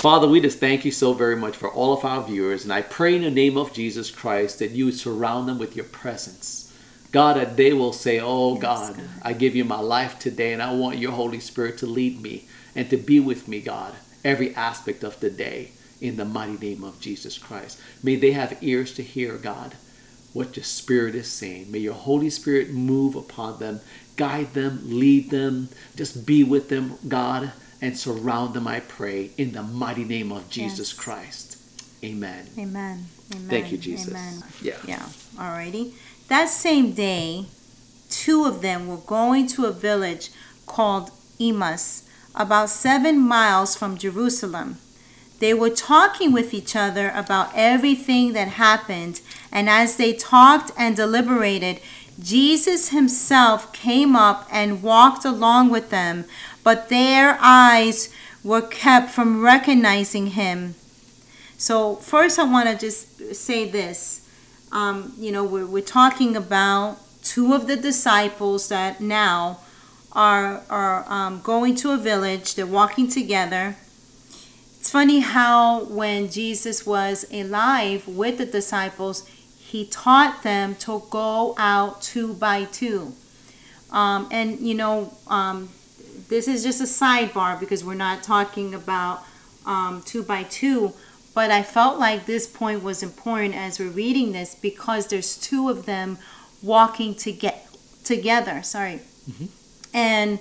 Father, we just thank you so very much for all of our viewers, and I pray in the name of Jesus Christ that you surround them with your presence. God, that they will say, Oh God, God. I give you my life today, and I want your Holy Spirit to lead me and to be with me, God, every aspect of the day in the mighty name of Jesus Christ. May they have ears to hear, God, what your Spirit is saying. May your Holy Spirit move upon them, guide them, lead them, just be with them, God, and surround them, I pray, in the mighty name of Jesus Yes. Christ. Amen. Amen. Amen. Thank you, Jesus. Amen. Yeah. Yeah. Alrighty. That same day, two of them were going to a village called Emmaus, about seven miles from Jerusalem. They were talking with each other about everything that happened, and as they talked and deliberated, Jesus himself came up and walked along with them, but their eyes were kept from recognizing him. So, first, I want to just say this. Um, you know, we're, we're talking about two of the disciples that now are, are um, going to a village, they're walking together. It's funny how when Jesus was alive with the disciples, he taught them to go out two by two. Um, and, you know, um, this is just a sidebar because we're not talking about um, two by two. But I felt like this point was important as we're reading this because there's two of them walking to get together. Sorry. And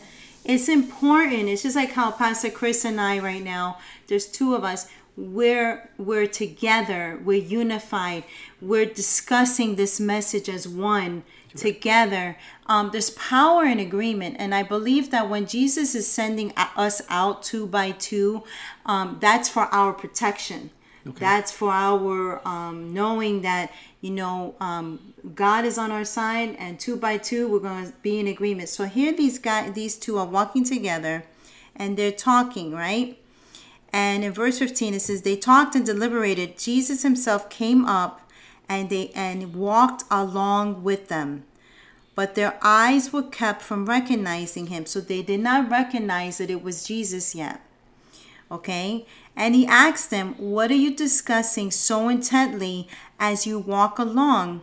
it's important. It's just like how Pastor Chris and I right now, there's two of us. We're we're together, we're unified, we're discussing this message as one together. Um, there's power in agreement, and I believe that when Jesus is sending us out two by two, um, that's for our protection. That's for our um, knowing that you know um, God is on our side, and two by two we're going to be in agreement. So here these guys, these two are walking together, and they're talking, right? And in verse 15 it says they talked and deliberated. Jesus himself came up and they and walked along with them. But their eyes were kept from recognizing him. So they did not recognize that it was Jesus yet. Okay? And he asked them, What are you discussing so intently as you walk along?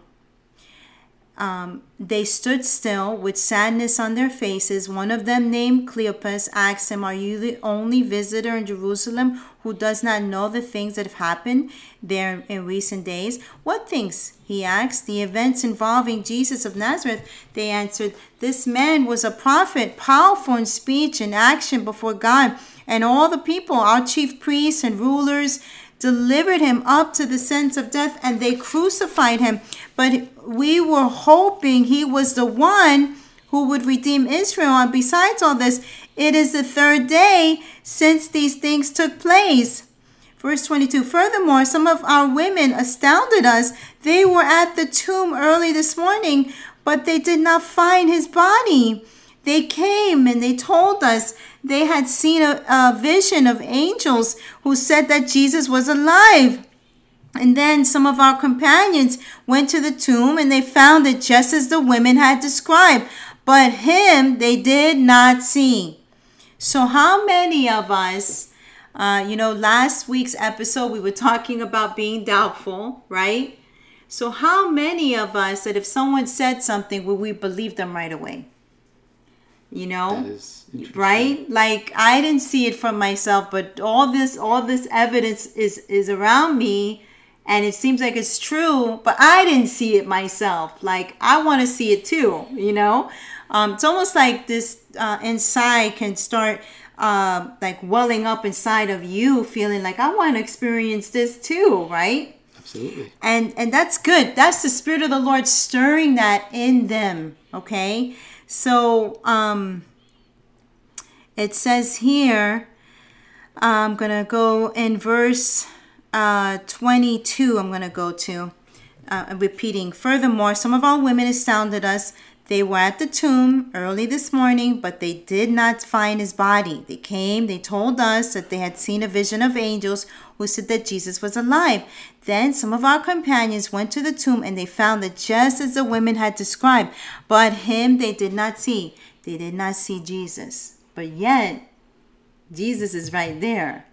Um, they stood still with sadness on their faces. One of them, named Cleopas, asked him, Are you the only visitor in Jerusalem who does not know the things that have happened there in recent days? What things? He asked. The events involving Jesus of Nazareth. They answered, This man was a prophet, powerful in speech and action before God and all the people, our chief priests and rulers delivered him up to the sentence of death and they crucified him. But we were hoping he was the one who would redeem Israel. And besides all this, it is the third day since these things took place. Verse 22 Furthermore, some of our women astounded us. They were at the tomb early this morning, but they did not find his body. They came and they told us they had seen a, a vision of angels who said that Jesus was alive. And then some of our companions went to the tomb and they found it just as the women had described, but him they did not see. So, how many of us, uh, you know, last week's episode we were talking about being doubtful, right? So, how many of us that if someone said something, would we believe them right away? You know? Right? Like i didn't see it from myself but all this all this evidence is is around me and it seems like it's true but i didn't see it myself. Like i want to see it too you know? Um, it's almost like this uh, inside can start uh, like welling up inside of you feeling like i want to experience this too right? Absolutely. and and that's good. That's the spirit of the lord stirring that in them okay so um it says here i'm gonna go in verse uh 22 i'm gonna go to uh, repeating. Furthermore some of our women astounded us They were at the tomb early this morning, but they did not find his body. They came, they told us that they had seen a vision of angels who said that Jesus was alive. Then some of our companions went to the tomb and they found that just as the women had described, but him they did not see. They did not see Jesus. But yet, Jesus is right there.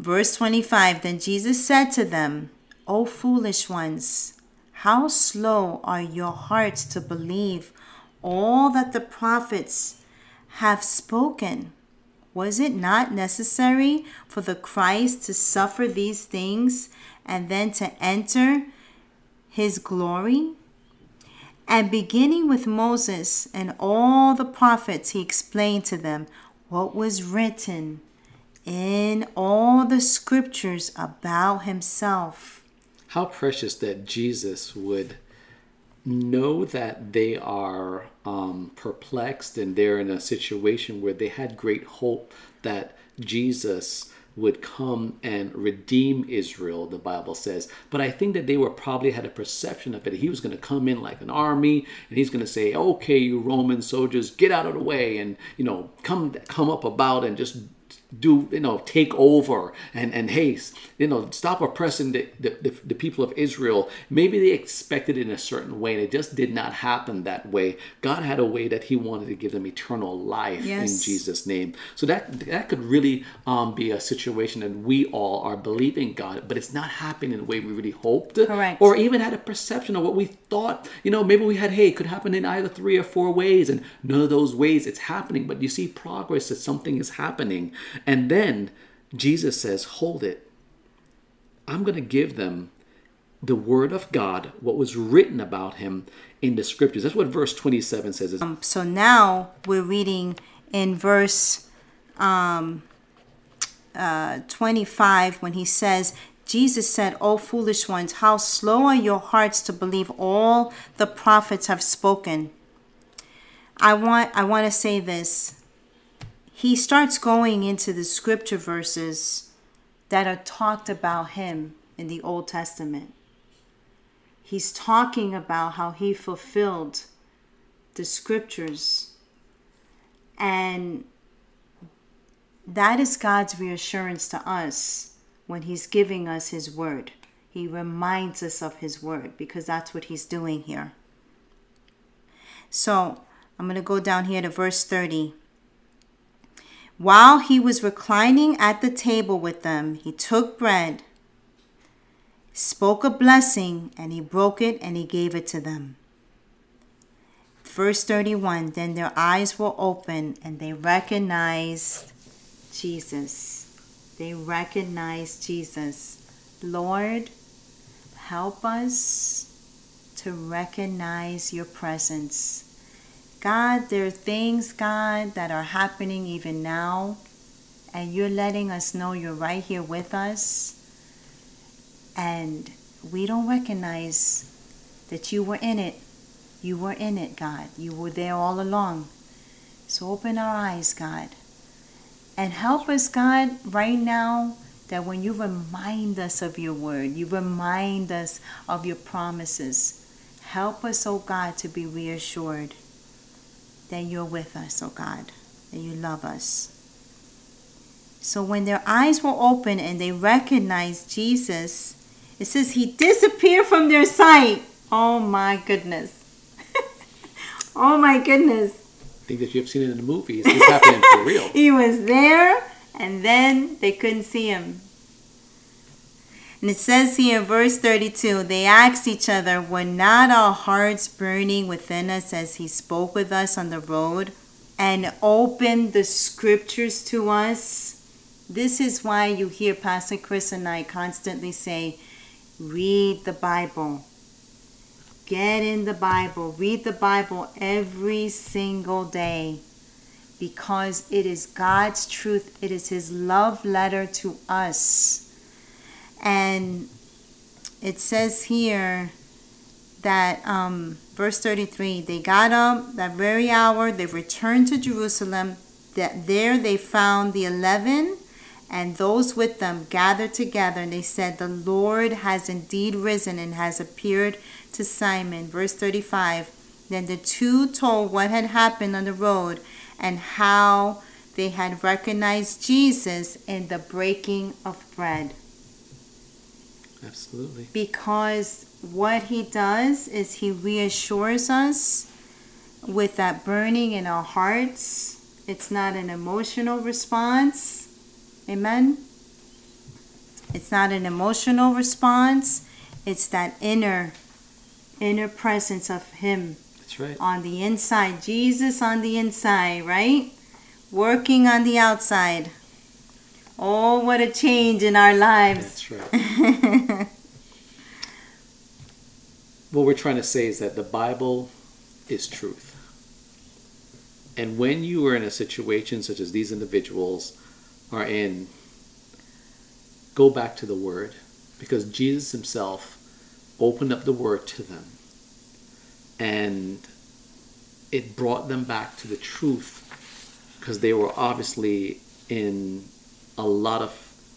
Verse 25 Then Jesus said to them, O foolish ones, how slow are your hearts to believe all that the prophets have spoken? Was it not necessary for the Christ to suffer these things and then to enter his glory? And beginning with Moses and all the prophets, he explained to them what was written in all the scriptures about himself how precious that Jesus would know that they are um, perplexed and they're in a situation where they had great hope that Jesus would come and redeem Israel, the Bible says. But I think that they were probably had a perception of it. He was going to come in like an army and he's going to say, okay, you Roman soldiers, get out of the way and, you know, come, come up about and just do you know take over and and haste. You know stop oppressing the, the, the, people of israel. Maybe they expected it in a certain way and it just did not happen that way. God had a way that he wanted to give them eternal life yes. in jesus name. So that that could really um, be a situation that we all are believing god but it's not happening in the way we really hoped Correct. or even had a perception of what we thought. You know maybe we had hey it could happen in either three or four ways and none of those ways it's happening. But you see progress that something is happening and then Jesus says, Hold it. I'm going to give them the word of God, what was written about him in the scriptures. That's what verse 27 says. Um, so now we're reading in verse um, uh, 25 when he says, Jesus said, O foolish ones, how slow are your hearts to believe all the prophets have spoken. I want I want to say this he starts going into the scripture verses that are talked about him in the Old Testament. He's talking about how he fulfilled the scriptures. And that is God's reassurance to us when he's giving us his word. He reminds us of his word because that's what he's doing here. So I'm going to go down here to verse 30. While he was reclining at the table with them, he took bread, spoke a blessing, and he broke it and he gave it to them. Verse 31 Then their eyes were open and they recognized Jesus. They recognized Jesus. Lord, help us to recognize your presence God, there are things, God, that are happening even now, and you're letting us know you're right here with us. And we don't recognize that you were in it. You were in it, God. You were there all along. So open our eyes, God. And help us, God, right now, that when you remind us of your word, you remind us of your promises. Help us, oh God, to be reassured that you're with us, oh God, that you love us. So when their eyes were open and they recognized Jesus, it says he disappeared from their sight. Oh my goodness. oh my goodness. I think that you've seen it in the movies. This happening for real. he was there and then they couldn't see him. And it says here, in verse 32 they asked each other, Were not our hearts burning within us as he spoke with us on the road and opened the scriptures to us? This is why you hear Pastor Chris and I constantly say, Read the Bible. Get in the Bible. Read the Bible every single day because it is God's truth, it is His love letter to us. And it says here that, um, verse 33, they got up that very hour, they returned to Jerusalem. That there they found the eleven and those with them gathered together, and they said, The Lord has indeed risen and has appeared to Simon. Verse 35 Then the two told what had happened on the road and how they had recognized Jesus in the breaking of bread. Absolutely. Because what he does is he reassures us with that burning in our hearts. It's not an emotional response. Amen. It's not an emotional response. It's that inner inner presence of him That's right. on the inside. Jesus on the inside, right? Working on the outside. Oh, what a change in our lives. That's right. what we're trying to say is that the Bible is truth. And when you are in a situation such as these individuals are in, go back to the Word because Jesus Himself opened up the Word to them and it brought them back to the truth because they were obviously in a lot of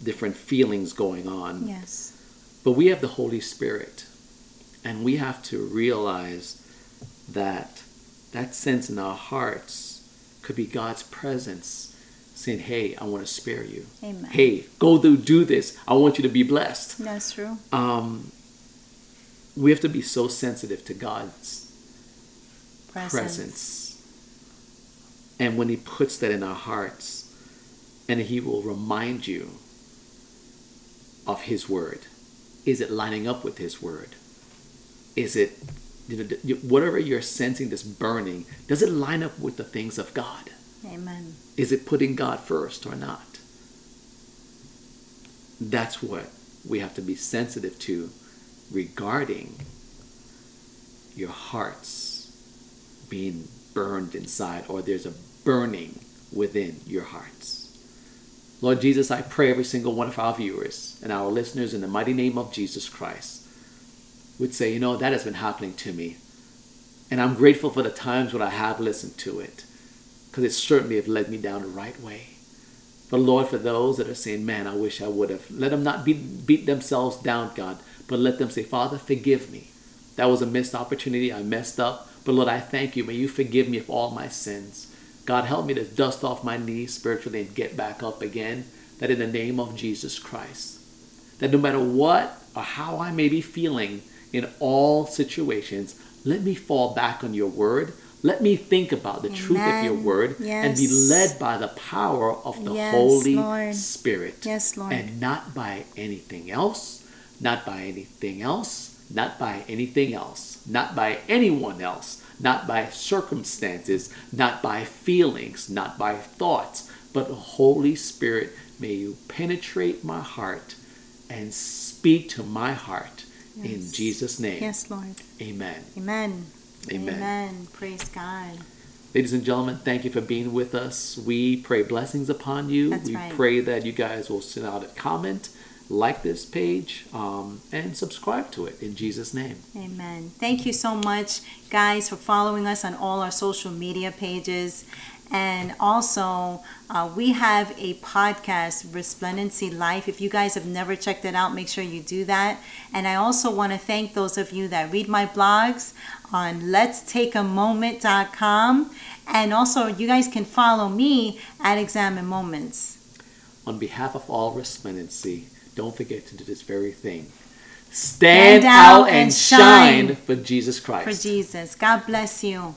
different feelings going on. yes. But we have the Holy Spirit, and we have to realize that that sense in our hearts could be God's presence saying, Hey, I want to spare you. Amen. Hey, go do, do this. I want you to be blessed. That's true. Um, we have to be so sensitive to God's Presence. presence. And when He puts that in our hearts, and He will remind you of His Word. Is it lining up with His Word? Is it, you know, whatever you're sensing this burning, does it line up with the things of God? Amen. Is it putting God first or not? That's what we have to be sensitive to regarding your hearts being burned inside, or there's a burning within your hearts. Lord Jesus, I pray every single one of our viewers and our listeners in the mighty name of Jesus Christ would say, you know, that has been happening to me. And I'm grateful for the times when I have listened to it because it certainly have led me down the right way. But Lord, for those that are saying, man, I wish I would have, let them not beat, beat themselves down, God, but let them say, Father, forgive me. That was a missed opportunity. I messed up. But Lord, I thank you. May you forgive me of all my sins. God, help me to dust off my knees spiritually and get back up again. That in the name of Jesus Christ, that no matter what or how I may be feeling in all situations, let me fall back on your word. Let me think about the truth of your Amen. word and be led by the power of the Yes, Holy Lord. Spirit. Yes, Lord. And not by anything else, not by anything else, not by anything else, not by anyone else, not by circumstances, not by feelings, not by thoughts, but the Holy Spirit, may you penetrate my heart and speak to my heart in Jesus' name. Yes, Lord. Amen. Amen. Amen. Amen. Praise God. Ladies and gentlemen, thank you for being with us. We pray blessings upon you. That's we right. pray that you guys will send out a comment, like this page, um, and subscribe to it in Jesus' name. Amen. Thank you so much, guys, for following us on all our social media pages. And also, uh, we have a podcast, Resplendency Life. If you guys have never checked it out, make sure you do that. And I also want to thank those of you that read my blogs on letstakeamoment.com. And also, you guys can follow me at Examine Moments. On behalf of all resplendency, don't forget to do this very thing. Stand, out, and shine, for Jesus Christ. For Jesus. God bless you.